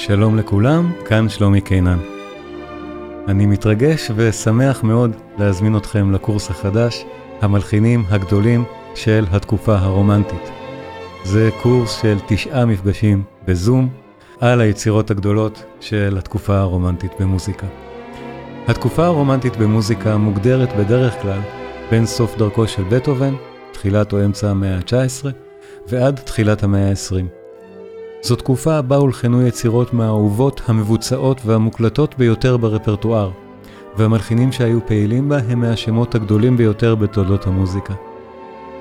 שלום לכולם, כאן שלומי קינן. אני מתרגש ושמח מאוד להזמין אתכם לקורס החדש, המלחינים הגדולים של התקופה הרומנטית. זה קורס של תשעה מפגשים בזום על היצירות הגדולות של התקופה הרומנטית במוזיקה. התקופה הרומנטית במוזיקה מוגדרת בדרך כלל בין סוף דרכו של בטהובן, תחילת או אמצע המאה ה-19, ועד תחילת המאה ה-20. זו תקופה בה הולחנו יצירות מהאהובות, המבוצעות והמוקלטות ביותר ברפרטואר, והמלחינים שהיו פעילים בה הם מהשמות הגדולים ביותר בתולדות המוזיקה.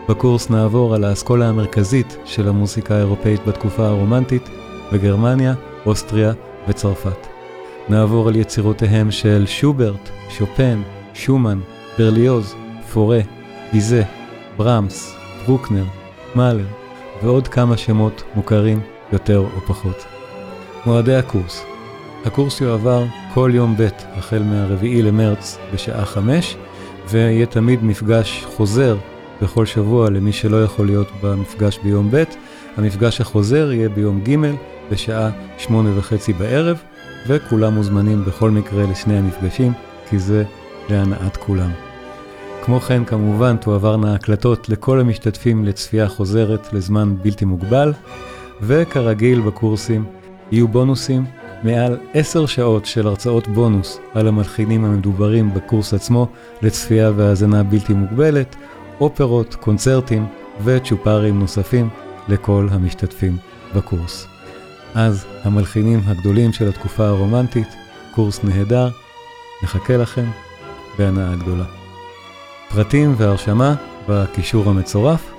בקורס נעבור על האסכולה המרכזית של המוזיקה האירופאית בתקופה הרומנטית, בגרמניה, אוסטריה וצרפת. נעבור על יצירותיהם של שוברט, שופן, שומן, ברליוז, פורה, ביזה, ברמס, ברוקנר, מאלר ועוד כמה שמות מוכרים יותר או פחות. מועדי הקורס הקורס יועבר כל יום ב' החל מהרביעי למרץ בשעה חמש, ויהיה תמיד מפגש חוזר בכל שבוע למי שלא יכול להיות במפגש ביום ב'. המפגש החוזר יהיה ביום ג' בשעה שמונה וחצי בערב, וכולם מוזמנים בכל מקרה לשני המפגשים, כי זה להנאת כולם. כמו כן, כמובן, תועברנה הקלטות לכל המשתתפים לצפייה חוזרת לזמן בלתי מוגבל. וכרגיל בקורסים יהיו בונוסים, מעל עשר שעות של הרצאות בונוס על המלחינים המדוברים בקורס עצמו לצפייה והאזנה בלתי מוגבלת, אופרות, קונצרטים וצ'ופרים נוספים לכל המשתתפים בקורס. אז המלחינים הגדולים של התקופה הרומנטית, קורס נהדר, נחכה לכם בהנאה גדולה. פרטים והרשמה בקישור המצורף,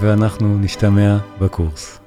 ואנחנו נשתמע בקורס.